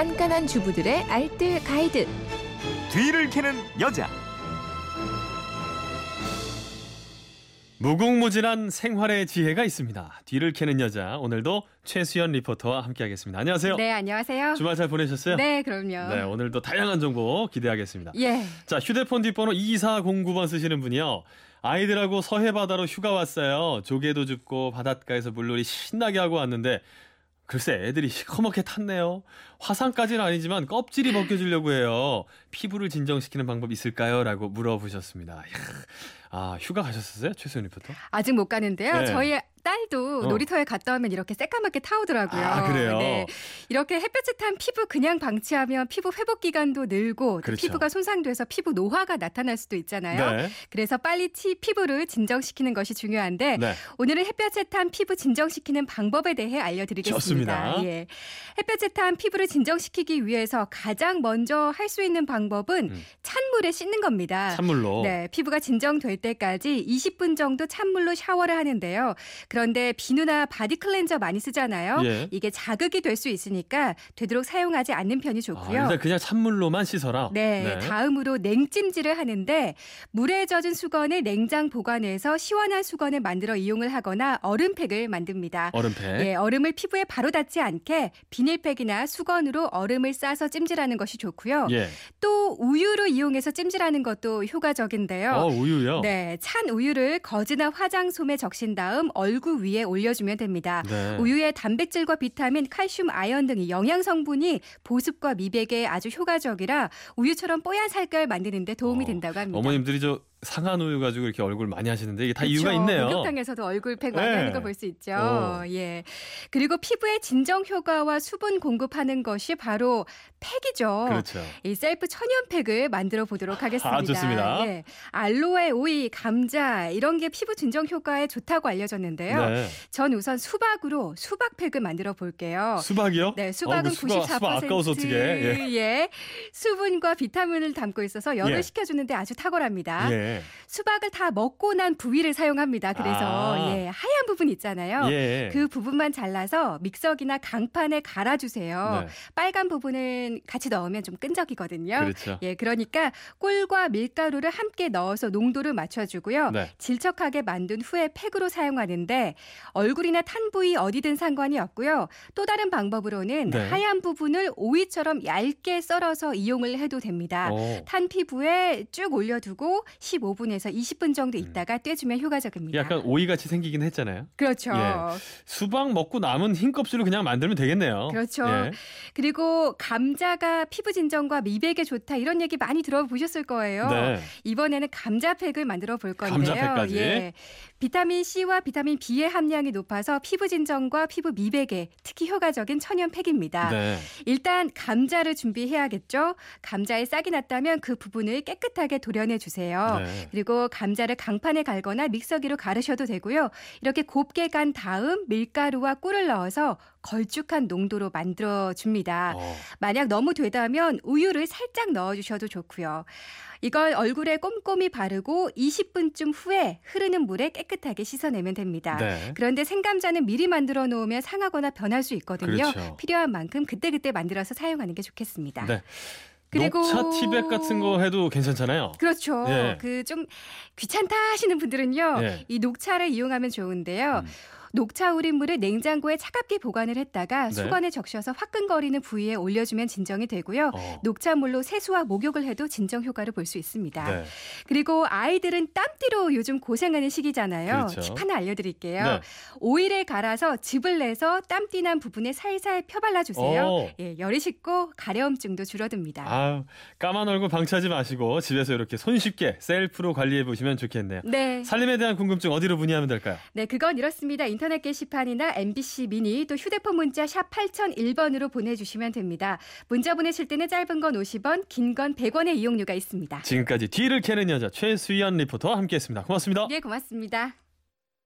깐깐한 주부들의 알뜰 가이드. 뒤를 캐는 여자. 무궁무진한 생활의 지혜가 있습니다. 뒤를 캐는 여자 오늘도 최수연 리포터와 함께하겠습니다. 안녕하세요. 네, 안녕하세요. 주말 잘 보내셨어요? 네, 그럼요. 네, 오늘도 다양한 정보 기대하겠습니다. 예. 자, 휴대폰 뒷번호 2409번 쓰시는 분이요. 아이들하고 서해 바다로 휴가 왔어요. 조개도 줍고 바닷가에서 물놀이 신나게 하고 왔는데 글쎄 애들이 시커멓게 탔네요. 화상까지는 아니지만 껍질이 벗겨지려고 해요. 피부를 진정시키는 방법 있을까요? 라고 물어보셨습니다. 아 휴가 가셨었어요? 최수연 리포터? 아직 못 가는데요. 네. 저희 딸도 어. 놀이터에 갔다 오면 이렇게 새까맣게 타오더라고요. 아, 그래요? 네. 이렇게 햇볕에 탄 피부 그냥 방치하면 피부 회복 기간도 늘고 또 그렇죠. 피부가 손상돼서 피부 노화가 나타날 수도 있잖아요. 네. 그래서 빨리 티, 피부를 진정시키는 것이 중요한데 네. 오늘은 햇볕에 탄 피부 진정시키는 방법에 대해 알려드리겠습니다. 좋습니다. 예. 햇볕에 탄 피부를 진정시키기 위해서 가장 먼저 할 수 있는 방법은 음. 찬물에 씻는 겁니다. 찬물로. 네, 피부가 진정될 때까지 20분 정도 찬물로 샤워를 하는데요. 그런데 비누나 바디 클렌저 많이 쓰잖아요. 예. 이게 자극이 될 수 있으니까 되도록 사용하지 않는 편이 아, 좋고요. 일단 그냥 찬물로만 씻어라. 네, 다음으로 냉찜질을 하는데 물에 젖은 수건을 냉장 보관해서 시원한 수건을 만들어 이용을 하거나 얼음팩을 만듭니다. 얼음팩. 예, 얼음을 피부에 바로 닿지 않게 비닐팩이나 수건으로 얼음을 싸서 찜질하는 것이 좋고요. 예. 또 우유를 이용해서 찜질하는 것도 효과적인데요. 어, 우유요? 네, 찬 우유를 거즈나 화장솜에 적신 다음 얼굴 위에 올려주면 됩니다. 네. 우유에 단백질과 비타민, 칼슘, 아연 등의 영양 성분이 보습과 미백에 아주 효과적이라 우유처럼 뽀얀 살결 만드는데 도움이 어, 된다고 합니다. 어머님들이 저 상한 우유 가지고 이렇게 얼굴 많이 하시는데 이게 다 그쵸. 이유가 있네요. 목욕탕에서도 얼굴 팩 많이 네. 하는 거 볼 수 있죠. 어. 예. 그리고 피부의 진정 효과와 수분 공급하는 것이 바로 팩이죠. 그렇죠. 이 셀프 천연 팩을 만들어 보도록 하겠습니다. 아, 좋습니다. 예. 알로에, 오이, 감자 이런 게 피부 진정 효과에 좋다고 알려졌는데요. 네. 전 우선 수박으로 수박 팩을 만들어 볼게요. 수박이요? 네, 수박은 어우, 수박, 94% 수박 아까워서 어떻게 예. 예. 수분과 비타민을 담고 있어서 열을 예. 식혀주는데 아주 탁월합니다. 예. 수박을 다 먹고 난 부위를 사용합니다. 그래서 아. 예, 하얀 부분 있잖아요. 예. 그 부분만 잘라서 믹서기나 강판에 갈아주세요. 네. 빨간 부분은 같이 넣으면 좀 끈적이거든요. 그렇죠. 예, 그러니까 꿀과 밀가루를 함께 넣어서 농도를 맞춰주고요. 네. 질척하게 만든 후에 팩으로 사용하는데 얼굴이나 탄 부위 어디든 상관이 없고요. 또 다른 방법으로는 네. 하얀 부분을 오이처럼 얇게 썰어서 이용을 해도 됩니다. 어. 탄 피부에 쭉 올려두고 15 분에서 20분 정도 있다가 떼주면 효과적입니다. 음. 약간 오이같이 생기긴 했잖아요. 그렇죠. 예. 수박 먹고 남은 흰 껍질을 그냥 만들면 되겠네요. 그렇죠. 예. 그리고 감자가 피부 진정과 미백에 좋다 이런 얘기 많이 들어보셨을 거예요. 네. 이번에는 감자팩을 만들어 볼 건데요. 감자팩까지? 예. 비타민 C와 비타민 B의 함량이 높아서 피부 진정과 피부 미백에 특히 효과적인 천연팩입니다. 네. 일단 감자를 준비해야겠죠. 감자에 싹이 났다면 그 부분을 깨끗하게 도려내 주세요. 네. 그리고 감자를 강판에 갈거나 믹서기로 가르셔도 되고요. 이렇게 곱게 간 다음 밀가루와 꿀을 넣어서 걸쭉한 농도로 만들어 줍니다. 어. 만약 너무 되다면 우유를 살짝 넣어 주셔도 좋고요. 이걸 얼굴에 꼼꼼히 바르고 20분쯤 후에 흐르는 물에 깨끗하게 씻어내면 됩니다. 네. 그런데 생감자는 미리 만들어 놓으면 상하거나 변할 수 있거든요. 그렇죠. 필요한 만큼 그때그때 만들어서 사용하는 게 좋겠습니다. 네. 그리고- 녹차 티백 같은 거 해도 괜찮잖아요. 그렇죠. 예. 그좀 귀찮다 하시는 분들은요. 예. 이 녹차를 이용하면 좋은데요. 음. 녹차 우린 물을 냉장고에 차갑게 보관을 했다가 네. 수건에 적셔서 화끈거리는 부위에 올려주면 진정이 되고요. 어. 녹차물로 세수와 목욕을 해도 진정 효과를 볼 수 있습니다. 네. 그리고 아이들은 땀띠로 요즘 고생하는 시기잖아요. 그렇죠. 팁 하나 알려드릴게요. 네. 오일을 갈아서 즙을 내서 땀띠 난 부분에 살살 펴발라 주세요. 오. 예, 열이 식고 가려움증도 줄어듭니다. 아, 까만 얼굴 방치하지 마시고 집에서 이렇게 손쉽게 셀프로 관리해 보시면 좋겠네요. 네. 살림에 대한 궁금증 어디로 문의하면 될까요? 네, 그건 이렇습니다. 인터넷 게시판이나 MBC 미니 또 휴대폰 문자 샵 8001번으로 보내주시면 됩니다. 문자 보내실 때는 짧은 건 50원, 긴 건 100원의 이용료가 있습니다. 지금까지 뒤를 캐는 여자 최수연 리포터와 함께했습니다. 고맙습니다. 네, 고맙습니다.